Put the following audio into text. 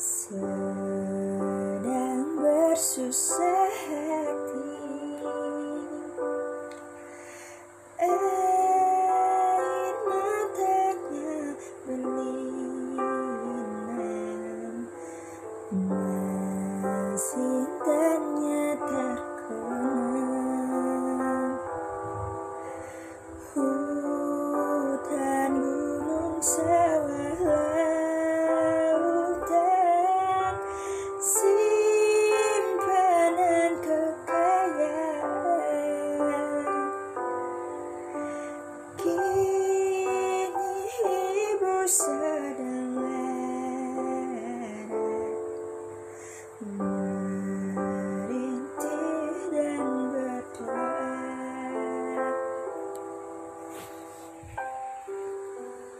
sedang bersusah hati. bersaudara